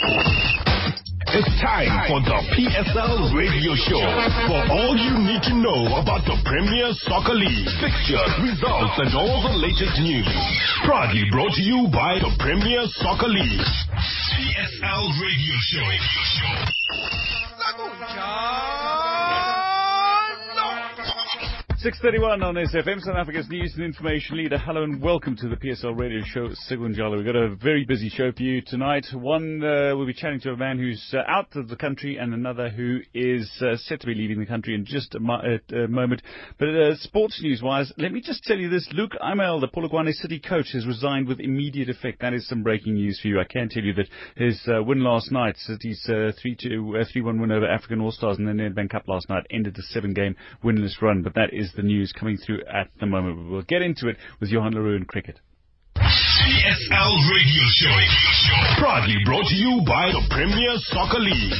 It's time for the PSL Radio Show. For all you need to know about the Premier Soccer League, fixtures, results, and all the latest news. Proudly brought to you by the Premier Soccer League. PSL Radio Show. 631 on SFM, South Africa's news and information leader. Hello and welcome to the PSL radio show, Sigwin We've got a very busy show for you tonight. One, uh, we'll be chatting to a man who's uh, out of the country and another who is uh, set to be leaving the country in just a, mo- a moment. But uh, sports news wise, let me just tell you this. Luc Eymael, the Polokwane City coach, has resigned with immediate effect. That is some breaking news for you. I can tell you that his uh, win last night, City's 3-2, uh, 3-1 win over African All-Stars and the Nedbank Cup last night ended the seven game winless run. But that is is the news coming through at the moment. We'll get into it with Johan Leroux in cricket. PSL Radio Show. Proudly brought to you by the Premier Soccer League.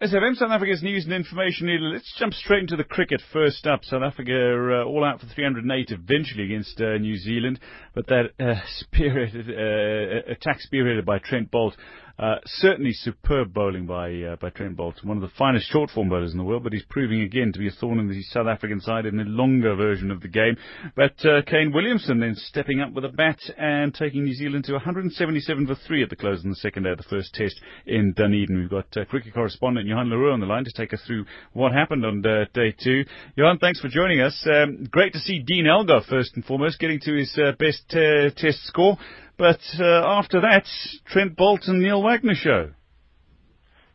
SFM South Africa's news and information leader. Let's jump straight into the cricket first up. South Africa uh, all out for 308 eventually against uh, New Zealand, but that uh, spirited, uh, attack spearheaded by Trent Boult uh, certainly superb bowling by uh, by Trent Boult, one of the finest short form bowlers in the world, but he's proving again to be a thorn in the South African side in the longer version of the game. But uh, Kane Williamson then stepping up with a bat and taking New Zealand to 177 for three at the close of the second day of the first test in Dunedin. We've got uh, cricket correspondent Johan Leroux on the line to take us through what happened on uh, day two. Johan, thanks for joining us. Um, great to see Dean Elgar first and foremost getting to his best test score. But uh, after that, Trent Boult and Neil Wagner show.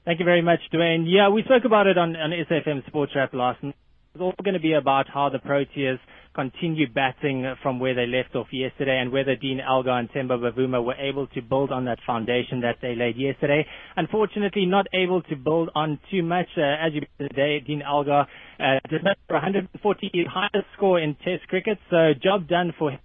Thank you very much, Dwayne. Yeah, we spoke about it on, on SFM Sports Wrap last night. It's all going to be about how the Proteas continue batting from where they left off yesterday and whether Dean Elgar and Temba Bavuma were able to build on that foundation that they laid yesterday. Unfortunately, not able to build on too much. Uh, as you today, Dean Elgar uh, did 140 highest score in Test cricket, so job done for him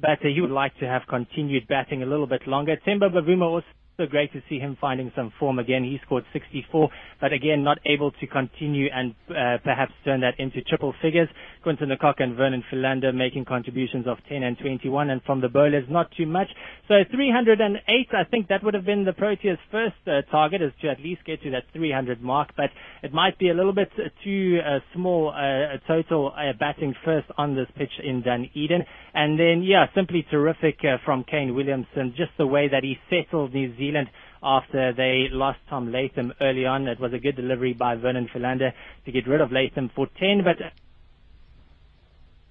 but uh, he would like to have continued batting a little bit longer. Temba Bavuma also so great to see him finding some form again. He scored 64, but again, not able to continue and uh, perhaps turn that into triple figures. Quinton de Kock and Vernon Philander making contributions of 10 and 21, and from the bowlers, not too much. So 308, I think that would have been the Proteas' first uh, target, is to at least get to that 300 mark, but it might be a little bit too uh, small uh, total uh, batting first on this pitch in Dunedin. And then, yeah, simply terrific uh, from Kane Williamson, just the way that he settled New Zealand Zealand after they lost Tom Latham early on. It was a good delivery by Vernon Philander to get rid of Latham for 10, but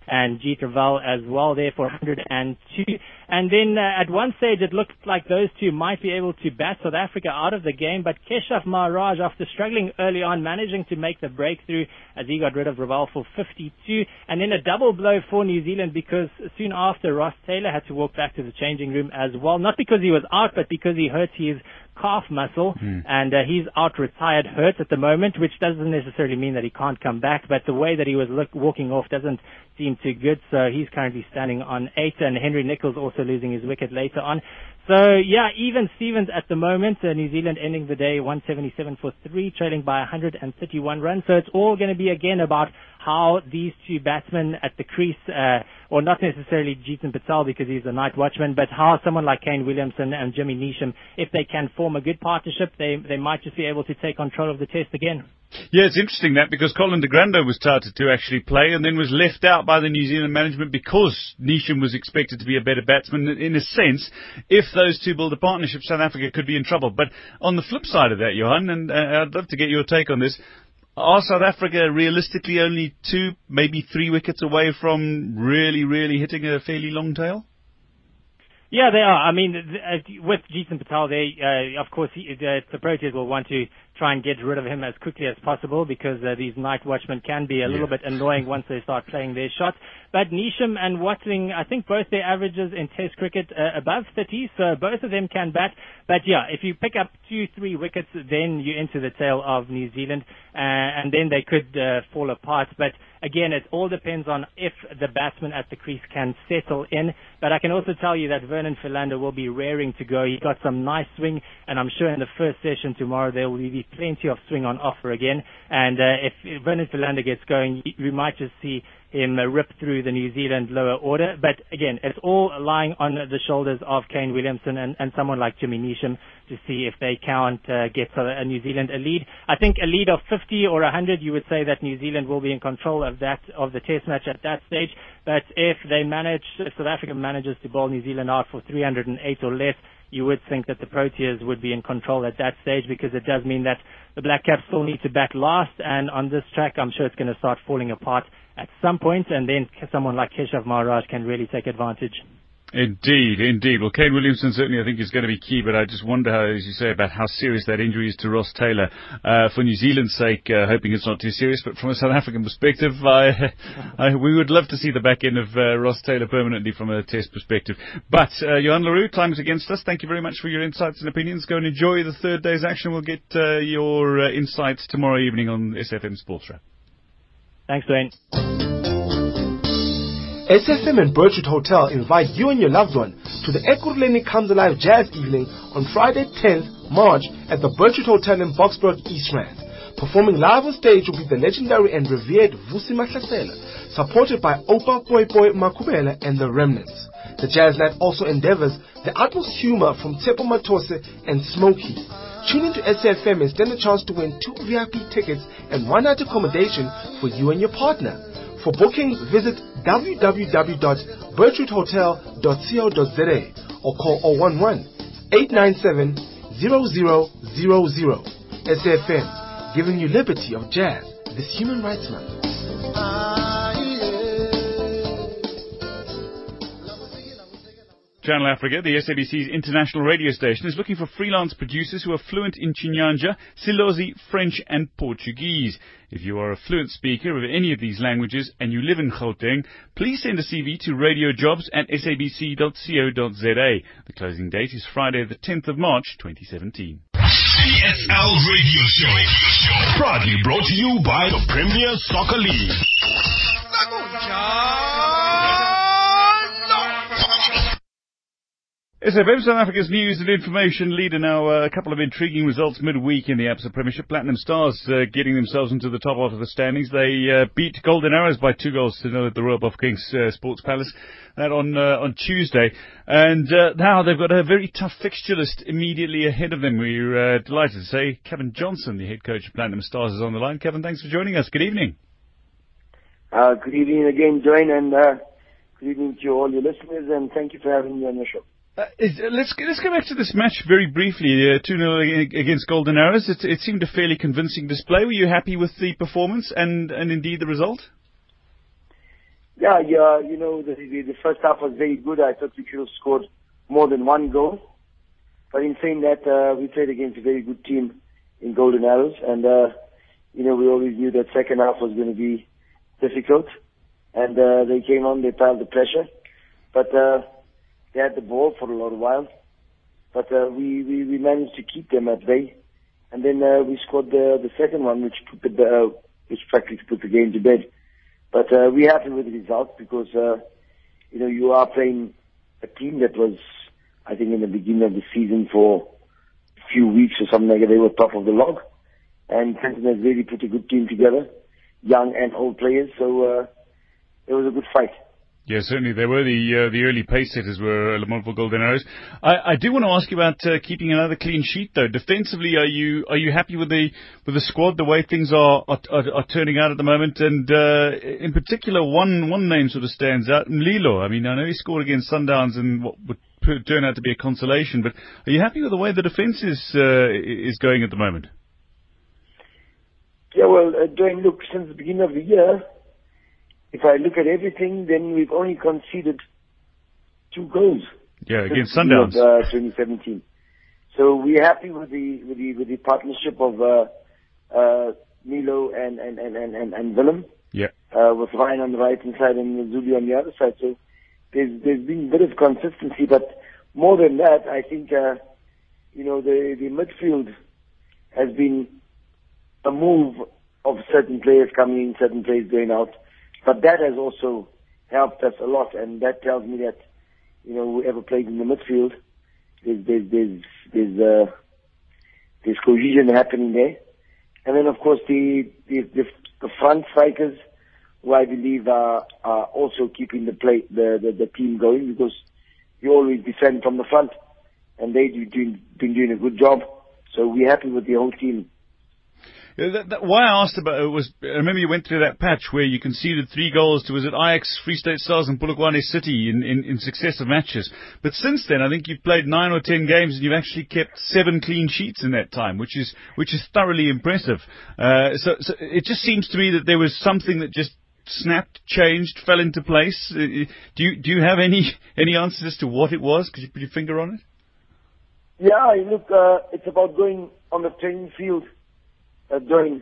and Jeet Raval as well there for 102. And then uh, at one stage it looked like those two might be able to bat South Africa out of the game, but Keshav Maharaj, after struggling early on, managing to make the breakthrough as he got rid of Raval for 52. And then a double blow for New Zealand because soon after Ross Taylor had to walk back to the changing room as well, not because he was out, but because he hurt his calf muscle, mm. and uh, he's out retired hurt at the moment, which doesn't necessarily mean that he can't come back, but the way that he was look, walking off doesn't seem too good, so he's currently standing on eight, and Henry Nicholls also losing his wicket later on. So yeah, even Stevens at the moment, uh, New Zealand ending the day 177 for three, trailing by 131 runs. So it's all going to be again about how these two batsmen at the crease, uh, or not necessarily Jeetan Patel because he's a night watchman, but how someone like Kane Williamson and Jimmy Neesham, if they can form a good partnership, they they might just be able to take control of the test again. Yeah, it's interesting that because Colin de Grandhomme was touted to actually play and then was left out by the New Zealand management because Neesham was expected to be a better batsman. In a sense, if those two build a partnership, South Africa could be in trouble. But on the flip side of that, Johan, and uh, I'd love to get your take on this, are South Africa realistically only two, maybe three wickets away from really, really hitting a fairly long tail? Yeah, they are. I mean, uh, with Jeetan Patel, they, uh, of course, he, the, the Proteas will want to try and get rid of him as quickly as possible because uh, these night watchmen can be a little bit annoying once they start playing their shots. But Neesham and Watling, I think both their averages in Test cricket uh, above 30, so both of them can bat. But yeah, if you pick up two, three wickets, then you're into the tail of New Zealand, uh, and then they could uh, fall apart. But again, it all depends on if the batsman at the crease can settle in. But I can also tell you that Vernon Philander will be raring to go. He got some nice swing, and I'm sure in the first session tomorrow there will be plenty of swing on offer again. And uh, if Vernon Philander gets going, we might just see him uh, rip through the New Zealand lower order. But again, it's all lying on the shoulders of Kane Williamson and, and someone like Jimmy Neesham to see if they can't uh, get a New Zealand a lead. I think a lead of 50 or 100, you would say that New Zealand will be in control of that of the Test match at that stage. But if they manage, if South Africa manages to bowl New Zealand out for 308 or less, you would think that the Proteas would be in control at that stage because it does mean that the Black Caps still need to bat last. And on this track, I'm sure it's going to start falling apart at some point, and then someone like Keshav Maharaj can really take advantage. Indeed, indeed. Well, Kane Williamson certainly I think is going to be key, but I just wonder, how, as you say, about how serious that injury is to Ross Taylor. Uh, for New Zealand's sake, uh, hoping it's not too serious, but from a South African perspective, I, I, we would love to see the back end of uh, Ross Taylor permanently from a test perspective. But, uh, Johan le Roux, time is against us. Thank you very much for your insights and opinions. Go and enjoy the third day's action. We'll get uh, your uh, insights tomorrow evening on SFM Sports Wrap. Thanks, Dwayne. SFM and Birchwood Hotel invite you and your loved one to the Ekurhuleni Comes Alive Jazz Evening on Friday 10th March at the Birchwood Hotel in Boksburg, East Rand. Performing live on stage will be the legendary and revered Vusi Mahlasela, supported by Opa Boy Boy Makubela and the Remnants. The Jazz Night also endeavors the utmost humor from Tepo Matose and Smokey. Tune into SFM and stand a chance to win two VIP tickets and one night accommodation for you and your partner. For booking, visit www.birchwoodhotel.co.za or call 011 897 0000. SFM, giving you liberty of jazz this Human Rights Month. Channel Africa, the SABC's international radio station, is looking for freelance producers who are fluent in Chinyanja, Silozi, French and Portuguese. If you are a fluent speaker of any of these languages and you live in Gauteng, please send a CV to radiojobs at sabc.co.za. The closing date is Friday the 10th of March 2017. PSL Radio Show. Proudly brought to you by the Premier Soccer League. SFM South Africa's news and information leader now uh, a couple of intriguing results midweek in the Absa Premiership. Platinum Stars uh, getting themselves into the top half of the standings. They uh, beat Golden Arrows by two goals to nil at the Royal Bafokeng's uh, Sports Palace. That on uh, on Tuesday, and uh, now they've got a very tough fixture list immediately ahead of them. We're delighted to say Cavin Johnson, the head coach of Platinum Stars, is on the line. Cavin, thanks for joining us. Good evening. good evening again, Join, and good evening to all your listeners, and thank you for having me on your show. Uh, uh, let's let's go back to this match very briefly. Uh, two 0 against Golden Arrows. It, it, seemed a fairly convincing display. Were you happy with the performance and and indeed the result? Yeah, yeah. You know, the, the, the first half was very good. I thought we should have scored more than one goal. But in saying that, uh, we played against a very good team in Golden Arrows, and uh, you know we always knew that second half was going to be difficult, and uh, they came on, they piled the pressure, but. They had the ball for a little while, but uh, we, we we managed to keep them at bay, and then uh, we scored the the second one, which put the uh, which practically put the game to bed. But uh, we're happy with the result because uh, you know you are playing a team that was, I think, in the beginning of the season for a few weeks or something like that, they were top of the log, and Clinton has really put a good team together, young and old players. So uh, it was a good fight. Yeah, certainly there were the uh, the early pace setters were Lamontville Golden Arrows. I, I do want to ask you about uh, keeping another clean sheet though. Defensively, are you are you happy with the with the squad the way things are are, are, turning out at the moment? And uh, in particular, one one name sort of stands out, Mlilo. I mean, I know he scored against Sundowns and what would turn out to be a consolation, but are you happy with the way the defence is uh, is going at the moment? Yeah, well, uh, Dwayne, look, since the beginning of the year if I look at everything, then we've only conceded two goals. Yeah, against Sundowns. uh, 2017. So we're happy with the with the with the partnership of uh, uh, Milo and and and and and Willem. Yeah. Uh, with Ryan on the right hand side and Zulu on the other side. So there's there's been a bit of consistency, but more than that, I think uh, you know the the midfield has been a move of certain players coming in, certain players going out. But that has also helped us a lot, and that tells me that you know whoever plays in the midfield, there's there's there's there's, uh, there's cohesion happening there, and then of course the the the, the front strikers who I believe are, are also keeping the play the, the, the team going because you always defend from the front, and they've been, been doing a good job. So we're happy with the whole team. That, that, why I asked about it was, I remember you went through that patch where you conceded three goals to, was it Ajax, Free State Stars and Polokwane City in, in, in successive matches. But since then, I think you've played nine or ten games and you've actually kept seven clean sheets in that time, which is, which is thoroughly impressive. Uh, so, so it just seems to me that there was something that just snapped, changed, fell into place. Uh, do you, do you have any, any answers as to what it was? Could you put your finger on it? Yeah, look, uh, it's about going on the training field uh, doing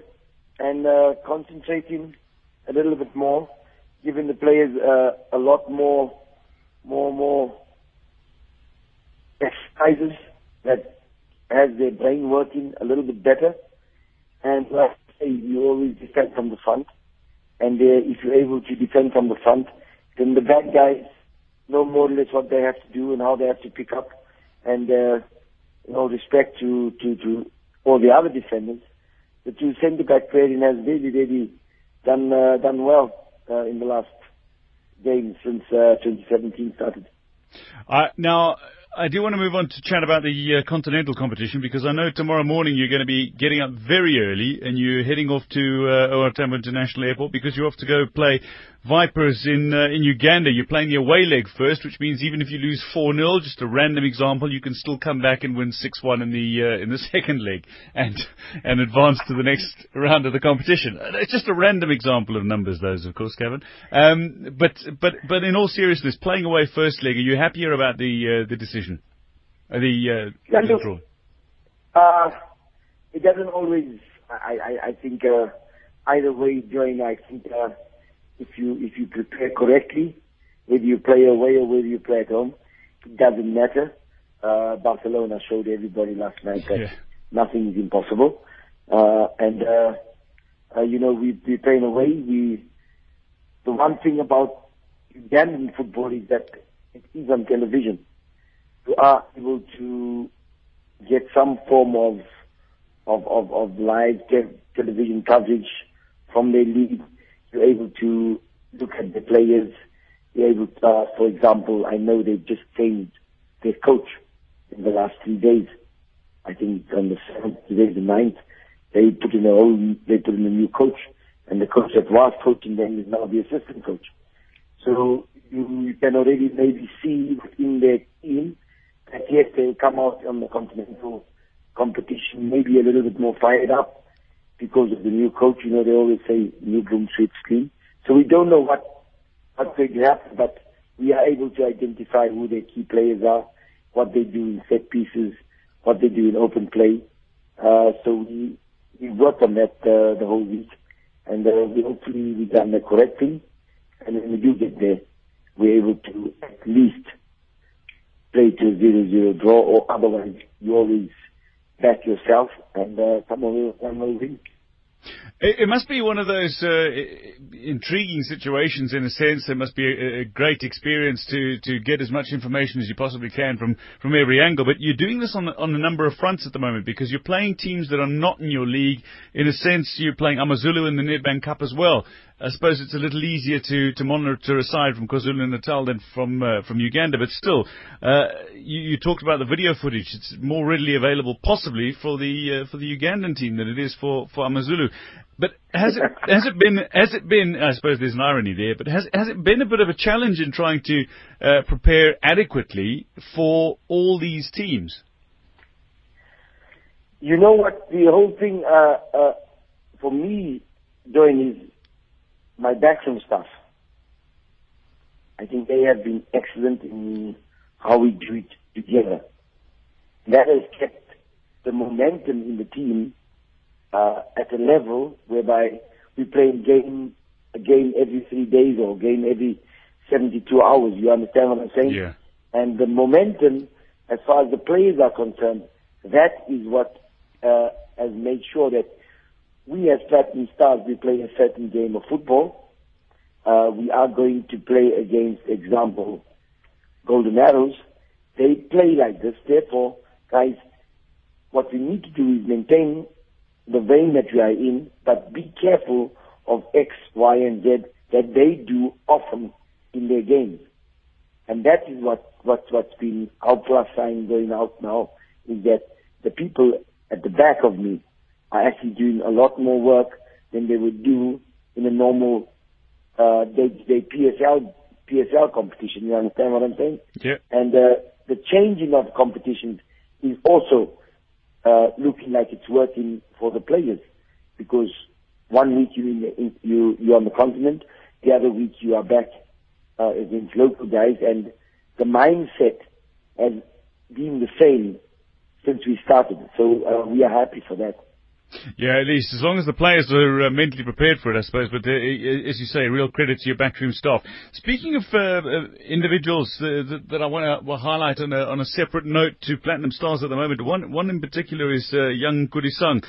and uh, concentrating a little bit more, giving the players uh, a lot more, more, more exercises that has their brain working a little bit better. And like I say, you always defend from the front. And uh, if you're able to defend from the front, then the bad guys know more or less what they have to do and how they have to pick up. And, uh, you know, respect to, to, to all the other defenders the two centre back pairing has really, really done uh, done well uh, in the last games since uh, 2017 started. Uh, now, I do want to move on to chat about the uh, continental competition because I know tomorrow morning you're going to be getting up very early and you're heading off to uh, International Airport because you're off to go play Vipers in uh, in Uganda. You're playing the away leg first, which means even if you lose 4-0, just a random example, you can still come back and win 6-1 in the uh, in the second leg and and advance to the next round of the competition. Uh, it's just a random example of numbers, those of course, Cavin. Um, but but but in all seriousness, playing away first leg, are you happier about the uh, the decision? Uh, the uh, yeah, draw? Uh, it doesn't always. I I, I think uh, either way, during I think. If you if you prepare correctly, whether you play away or whether you play at home, it doesn't matter. Uh, Barcelona showed everybody last night that yeah. nothing is impossible. Uh, and uh, uh, you know we we playing away. We the one thing about Ugandan football is that it is on television. You are able to get some form of of of, of live te- television coverage from their league you're able to look at the players. You're able to, uh, for example, I know they just changed their coach in the last three days. I think on the seventh, today the ninth, they put in a whole, they put in a new coach, and the coach that was coaching them is now the assistant coach. So you, you can already maybe see within their team that yes, they come out on the continental competition maybe a little bit more fired up because of the new coach. You know, they always say new broom sweeps clean. So we don't know what what's going to happen, but we are able to identify who their key players are, what they do in set pieces, what they do in open play. Uh, so we we work on that uh, the whole week, and uh, we hopefully we done the correct thing, and when we do get there, we're able to at least play to a zero-zero draw, or otherwise you always back yourself, and uh, someone will, someone will win. It, it must be one of those uh, intriguing situations in a sense. It must be a, a, great experience to, to get as much information as you possibly can from, from every angle. But you're doing this on, on a number of fronts at the moment because you're playing teams that are not in your league. In a sense, you're playing Amazulu in the Nedbank Cup as well. I suppose it's a little easier to, to monitor aside from KwaZulu and Natal than from uh, from Uganda, but still, uh, you, you, talked about the video footage. It's more readily available, possibly for the uh, for the Ugandan team than it is for for Amazulu. But has it has it been has it been? I suppose there's an irony there, but has has it been a bit of a challenge in trying to uh, prepare adequately for all these teams? You know what? The whole thing uh, uh, for me, doing is my backroom staff. I think they have been excellent in how we do it together. That has kept the momentum in the team uh, at a level whereby we play a game, a game every three days or a game every 72 hours. You understand what I'm saying? Yeah. And the momentum, as far as the players are concerned, that is what uh, has made sure that we as Platinum Stars, we play a certain game of football. Uh, we are going to play against, example, Golden Arrows. They play like this. Therefore, guys, what we need to do is maintain the vein that we are in, but be careful of X, Y, and Z that they do often in their games. And that is what, what, what's been our plus sign going out now is that the people at the back of me are actually doing a lot more work than they would do in a normal uh, day-to-day PSL PSL competition. You understand what I'm saying? Yeah. And uh, the changing of competitions is also uh, looking like it's working for the players because one week you in, in, you you're on the continent, the other week you are back uh, against local guys, and the mindset has been the same since we started. So uh, we are happy for that. Yeah, at least as long as the players are uh, mentally prepared for it, I suppose. But uh, as you say, real credit to your backroom staff. Speaking of uh, individuals uh, that, that, I want to highlight on a, on a, separate note to Platinum Stars at the moment, one one in particular is uh, young Kodisang.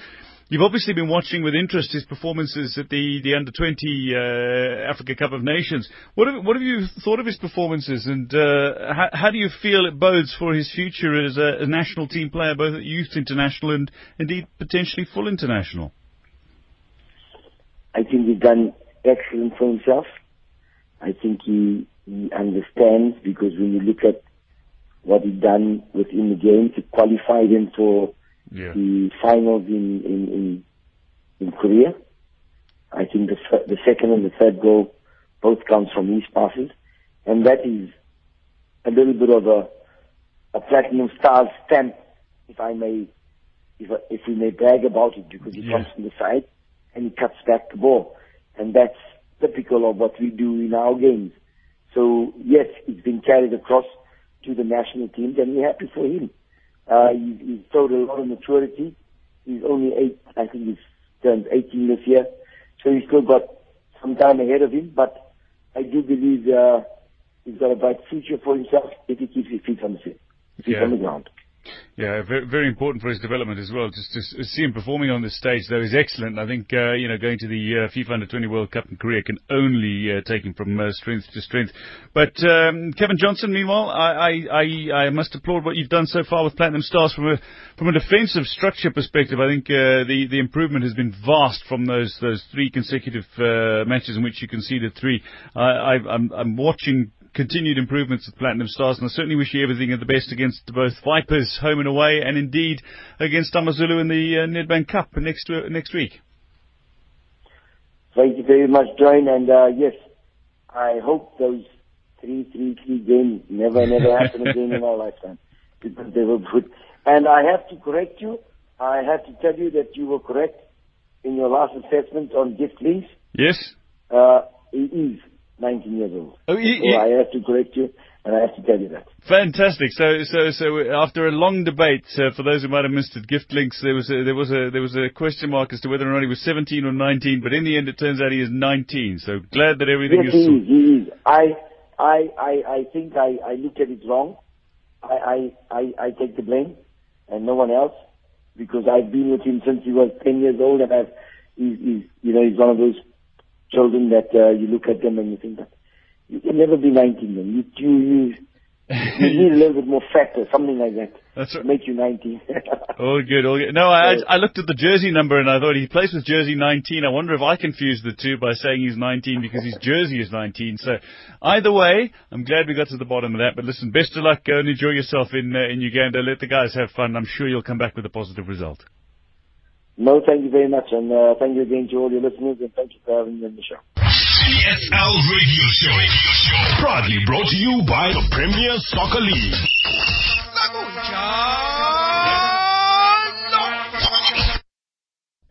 You've obviously been watching with interest his performances at the, the Under 20 uh, Africa Cup of Nations. What have, what have you thought of his performances, and uh, how, how, do you feel it bodes for his future as a, a, national team player, both at youth international and indeed potentially full international? I think he's done excellent for himself. I think he, he understands because when you look at what he done within the game to qualify him for yeah. the finals in, in, in, in Korea. I think the, the second and the third goal both comes from his passes. And that is a little bit of a, a platinum star stamp, if I may, if, if we may brag about it, because he yeah. comes from the side and he cuts back the ball. And that's typical of what we do in our games. So yes, it's been carried across to the national teams and we're happy for him. Uh, he's, he's showed a lot of maturity. He's only eight, I think he's turned 18 this year. So he's still got some time ahead of him, but I do believe, uh, he's got a bright future for himself if he keeps his feet on the, feet yeah. on the ground. Yeah, very, very important for his development as well. Just to see him performing on this stage, though, is excellent. I think uh, you know going to the uh, FIFA Under 20 World Cup in Korea can only uh, take him from uh, strength to strength. But um, Cavin Johnson, meanwhile, I, I, I, must applaud what you've done so far with Platinum Stars from a from a defensive structure perspective. I think uh, the the improvement has been vast from those those three consecutive uh, matches in which you conceded three. I, I, I'm, I'm watching continued improvements at Platinum Stars, and I certainly wish you everything of the best against both Vipers, home and away, and indeed against Amazulu in the uh, Nedbank Cup next uh, next week. Thank you very much, John, and uh, yes, I hope those three, three, three games never, never happen again in our lifetime because they were good. And I have to correct you. I have to tell you that you were correct in your last assessment on gift links. Yes. Uh, it is 19 years old. Oh, you, so I have to correct you, and I have to tell you that. Fantastic. So, so, so after a long debate, uh, for those who might have missed it, gift links, there was a, there was a there was a question mark as to whether or not he was 17 or 19. But in the end, it turns out he is 19. So glad that everything yes, is. He is. He is. I, I, I, I think I, I looked at it wrong. I, I, I, I take the blame, and no one else, because I've been with him since he was 10 years old, and I've, he's, he's you know, he's one of those children that uh, you look at them and you think that you can never be 19 then. You, you, you, you need a little bit more fat or something like that. That's right. Make you 19. all good, all good. No, I, I looked at the jersey number and I thought he plays with jersey 19. I wonder if I confused the two by saying he's 19 because his jersey is 19. So either way, I'm glad we got to the bottom of that. But listen, best of luck. Go and enjoy yourself in uh, in Uganda. Let the guys have fun. I'm sure you'll come back with a positive result. No, thank you very much, and uh, thank you again to all your listeners, and thank you for having me on the show. PSL Radio Show. Proudly brought to you by the Premier Soccer League.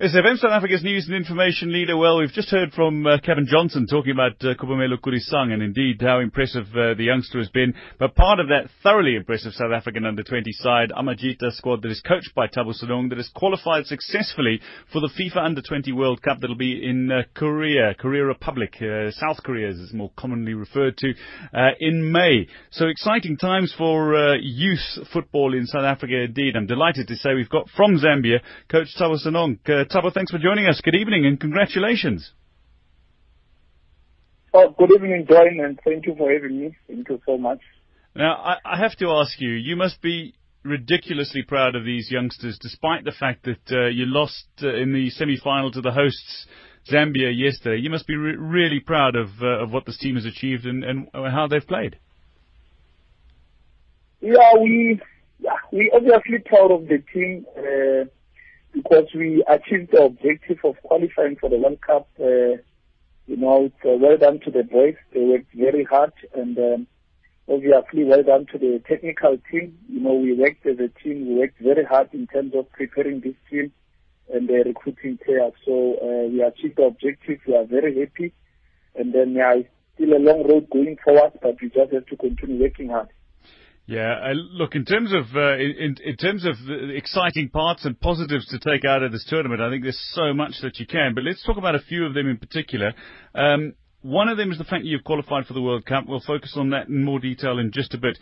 SFM South Africa's news and information leader. Well, we've just heard from uh, Cavin Johnson talking about uh, Kobamelo Kodisang and indeed how impressive uh, the youngster has been. But part of that thoroughly impressive South African under-20 side, Amajita squad that is coached by Thabo Senong that has qualified successfully for the FIFA Under-20 World Cup that'll be in uh, Korea, Korea Republic, uh, South Korea as it's more commonly referred to, uh, in May. So exciting times for uh, youth football in South Africa indeed. I'm delighted to say we've got from Zambia, Coach Thabo Senong. Thabo, thanks for joining us. Good evening and congratulations. Oh, good evening, Dwayne, and thank you for having me. Thank you so much. Now, I, I have to ask you, you must be ridiculously proud of these youngsters, despite the fact that uh, you lost uh, in the semi-final to the hosts Zambia yesterday. You must be re- really proud of uh, of what this team has achieved and, and how they've played. Yeah, we yeah, we obviously proud of the team uh, because we achieved the objective of qualifying for the World Cup. Uh, you know, it's uh, well done to the boys. They worked very hard and. Um, obviously well done to the technical team. You know, we worked as a team, we worked very hard in terms of preparing this team and uh, recruiting players. So uh, we achieved the objective. We are very happy. And then yeah, it's still a long road going forward, but we just have to continue working hard. Yeah, uh, look in terms of uh, in, in terms of the exciting parts and positives to take out of this tournament, I think there's so much that you can. But let's talk about a few of them in particular. Um, one of them is the fact that you've qualified for the World Cup. We'll focus on that in more detail in just a bit.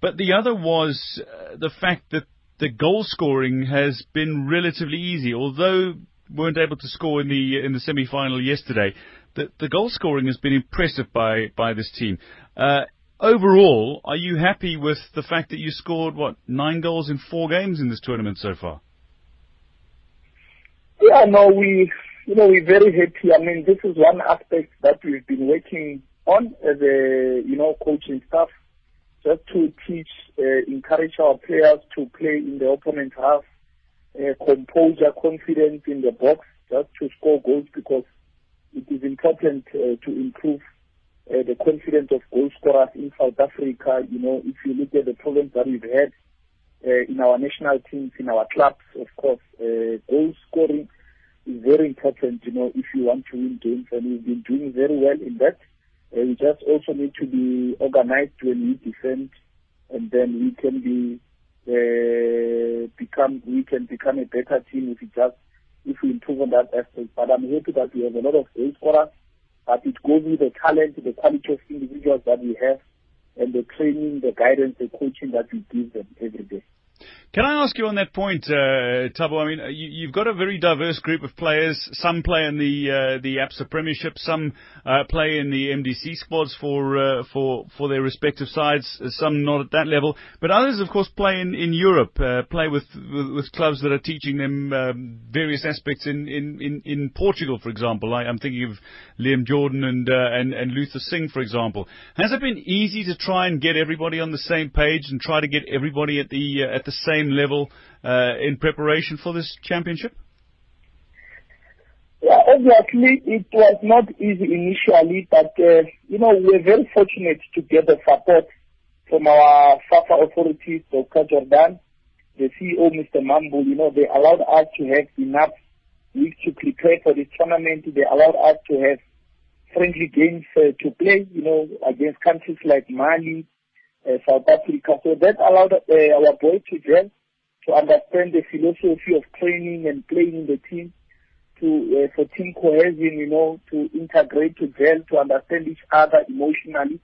But the other was uh, the fact that the goal scoring has been relatively easy, although weren't able to score in the in the semi-final yesterday. The, the goal scoring has been impressive by by this team. Uh, overall, are you happy with the fact that you scored what nine goals in four games in this tournament so far? Yeah, no, we you know, we're very happy. I mean, this is one aspect that we've been working on as a, you know, coaching staff, just to teach, uh, encourage our players to play in the opponent's half, uh, composure, confidence in the box, just to score goals because it is important uh, to improve uh, the confidence of goal scorers in South Africa. You know, if you look at the problems that we've had uh, in our national teams, in our clubs, of course, uh, goal scoring is very important, you know, if you want to win games. And we've been doing very well in that. Uh, we just also need to be organized when we defend, and then we can be uh, become we can become a better team if we just if we improve on that aspect. But I'm happy that we have a lot of goal scorers, but it goes with the talent, the quality of individuals that we have, and the training, the guidance, the coaching that we give them every day. Can I ask you on that point, uh, Thabo? I mean, you, have got a very diverse group of players. Some play in the uh, the ABSA Premiership, some uh, play in the MDC squads for uh, for for their respective sides. Some not at that level, but others, of course, play in in Europe. Uh, play with, with, with clubs that are teaching them um, various aspects in, in, in, in Portugal, for example. I, am thinking of Liam Jordan and uh, and and Luther Singh, for example. Has it been easy to try and get everybody on the same page and try to get everybody at the at the same level uh, in preparation for this championship? Yeah, obviously it was not easy initially, but uh, you know we're very fortunate to get the support from our SAFA authorities, Dr. Jordaan, the CEO, Mr. Mambu. You know they allowed us to have enough weeks to prepare for this tournament. They allowed us to have friendly games uh, to play. You know against countries like Mali, South Africa. So that allowed uh, our boys to gel, to understand the philosophy of training and playing in the team, to uh, for team cohesion, you know, to integrate, to gel, to understand each other emotionally.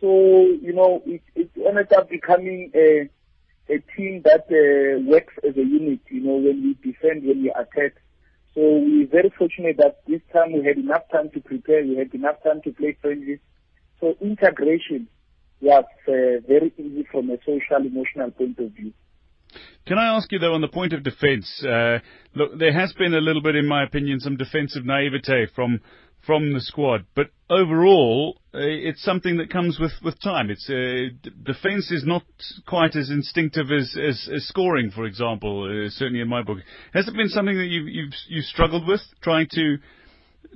So you know, it, it ended up becoming a a team that uh, works as a unit. You know, when we defend, when we attack. So we're very fortunate that this time we had enough time to prepare. We had enough time to play friendly. So integration was uh, very easy from a social, emotional point of view. Can I ask you though, on the point of defence, uh, look, there has been a little bit, in my opinion, some defensive naivete from from the squad, but overall, uh, it's something that comes with, with time. It's uh, defence is not quite as instinctive as, as, as scoring, for example. Uh, certainly in my book, has it been something that you've you've, you've struggled with trying to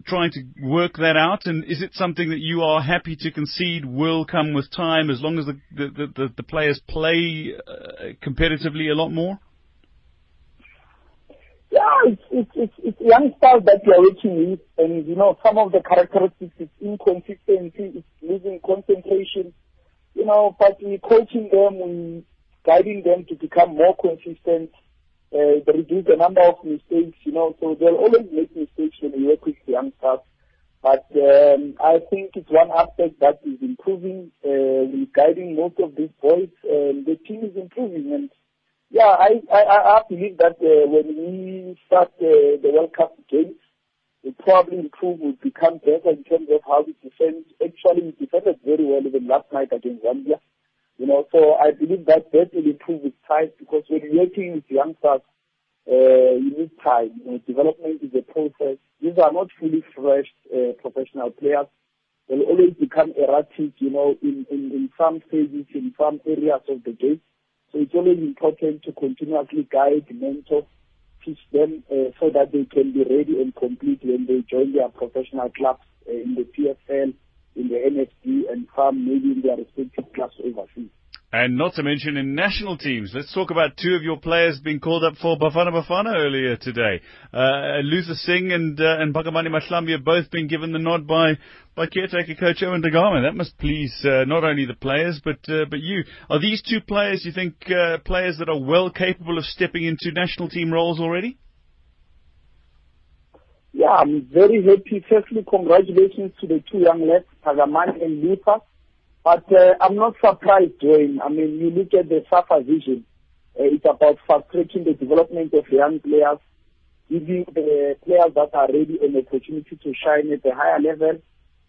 trying to work that out? And is it something that you are happy to concede will come with time as long as the, the, the, the players play uh, competitively a lot more? Yeah, it's, it's, it's, it's youngsters that you are working with, and you know, some of the characteristics is inconsistency, it's losing concentration, you know, but we're coaching them, we guiding them to become more consistent, uh, they reduce the number of mistakes, you know, so they'll always make mistakes when you work with young staff. But um, I think it's one aspect that is improving. Uh, we're guiding most of these boys. and the team is improving. And yeah, I, I, I believe that uh, when we start uh, the World Cup games, we probably improve, we become better in terms of how we defend. Actually, we defended very well even last night against Zambia. You know, so I believe that that will improve with time because when you're working with youngsters, uh, you need time. You know, development is a process. These are not fully fresh uh, professional players. They'll always become erratic, you know, in, in, in some stages, in some areas of the game. So it's always important to continuously guide, mentor, teach them uh, so that they can be ready and complete when they join their professional clubs uh, in the PSL, in the NSD, and some maybe in their respective clubs overseas. And not to mention in national teams. Let's talk about two of your players being called up for Bafana Bafana earlier today. Uh, Luther Singh and uh, and Phakamani Mahlambi have both been given the nod by by caretaker coach Owen Da Gama. That must please uh, not only the players but uh, but you. Are these two players you think uh, players that are well capable of stepping into national team roles already? Yeah, I'm very happy. Firstly, congratulations to the two young lads, Tagamani and Luther. But uh, I'm not surprised, Dwayne. I mean, you look at the SAFA vision. Uh, it's about fast-tracking the development of young players, giving the players that are ready an opportunity to shine at a higher level.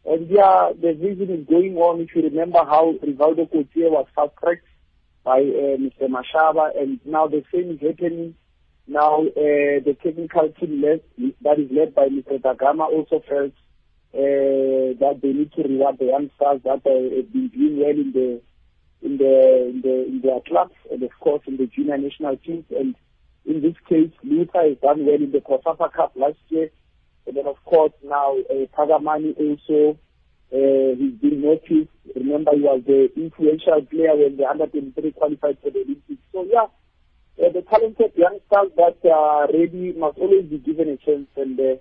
And yeah, the vision is going on. If you remember how Rivaldo Coetzee was fast-tracked by uh, Mr. Mashaba, and now the same is happening. Now uh, the technical team led, that is led by Mr. Da Gama also felt uh, that they need to reward the youngsters that have been doing well in the in the in the in their clubs and of course in the junior national teams. And in this case, Luther has done well in the COSAFA Cup last year. And then of course now uh, Tagamani also uh, he's been noticed. Remember, he was the influential player when the under 23 qualified for the Olympics. So yeah, uh, the talented youngsters that are ready must always be given a chance and. Uh,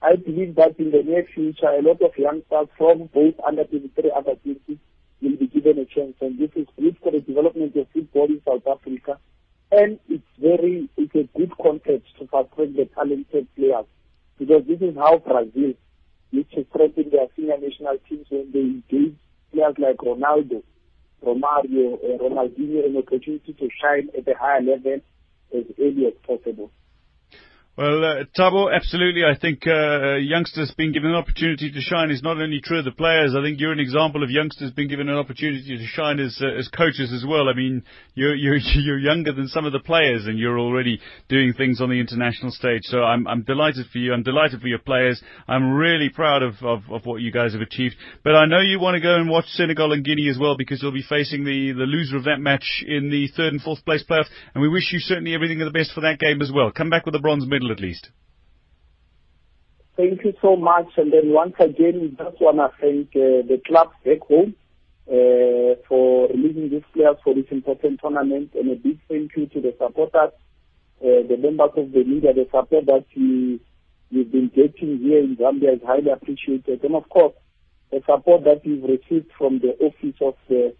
I believe that in the near future, a lot of youngsters from both under 23 under 20 will be given a chance. And this is good for the development of football in South Africa. And it's very, it's a good context to attract the talented players. Because this is how Brazil which to strengthen their senior national teams when they engage players like Ronaldo, Romario, uh, Ronaldinho an opportunity to shine at a higher level as early as possible. Well, uh, Thabo, absolutely. I think uh, youngsters being given an opportunity to shine is not only true of the players. I think you're an example of youngsters being given an opportunity to shine as uh, as coaches as well. I mean, you're you're you're younger than some of the players, and you're already doing things on the international stage. So I'm I'm delighted for you. I'm delighted for your players. I'm really proud of of, of what you guys have achieved. But I know you want to go and watch Senegal and Guinea as well because you'll be facing the the loser of that match in the third and fourth place playoff. And we wish you certainly everything of the best for that game as well. Come back with a bronze medal at least. Thank you so much. And then once again, just want to thank uh, the club back home uh, for releasing these players for this important tournament. And a big thank you to the supporters, uh, the members of the media, the support that we, we've been getting here in Zambia is highly appreciated. And of course, the support that we've received from the office of the,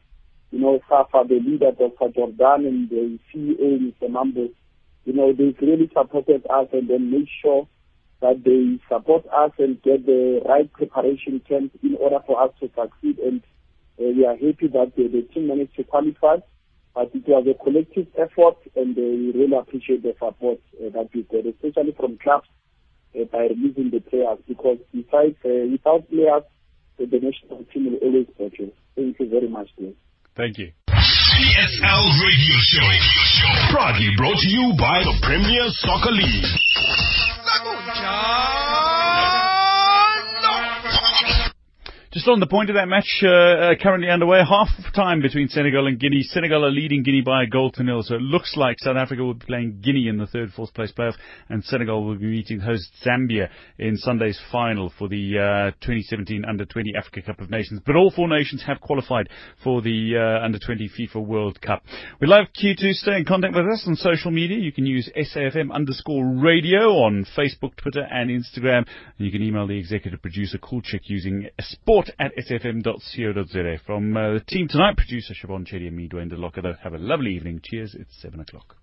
you know, SAFA, the leader, Dr. Jordaan, and the CEO, Mr. Mambo you know, they've really supported us and then made sure that they support us and get the right preparation camp in order for us to succeed. And uh, we are happy that the, team managed to qualify. But it was a collective effort, and uh, we really appreciate the support uh, that we got, especially from clubs uh, by releasing the players. Because besides, uh, without players, the national team will always fail. Thank you very much, Dave. Thank you. PSL Radio Show. Proudly brought to you by the Premier Soccer League. Just on the point of that match, uh, uh, currently underway, half time between Senegal and Guinea. Senegal are leading Guinea by a goal to nil, so it looks like South Africa will be playing Guinea in the third, fourth place playoff, and Senegal will be meeting host Zambia in Sunday's final for the uh, 2017 Under 20 Africa Cup of Nations. But all four nations have qualified for the uh, Under 20 FIFA World Cup. We'd like you to stay in contact with us on social media. You can use SAFM underscore radio on Facebook, Twitter, and Instagram. And you can email the executive producer, Coolchick, using sport sport at sfm.co.za. From uh, the team tonight, producer Siobhan Chetty and me, Dwayne DeLocca, have a lovely evening. Cheers. It's 7 o'clock.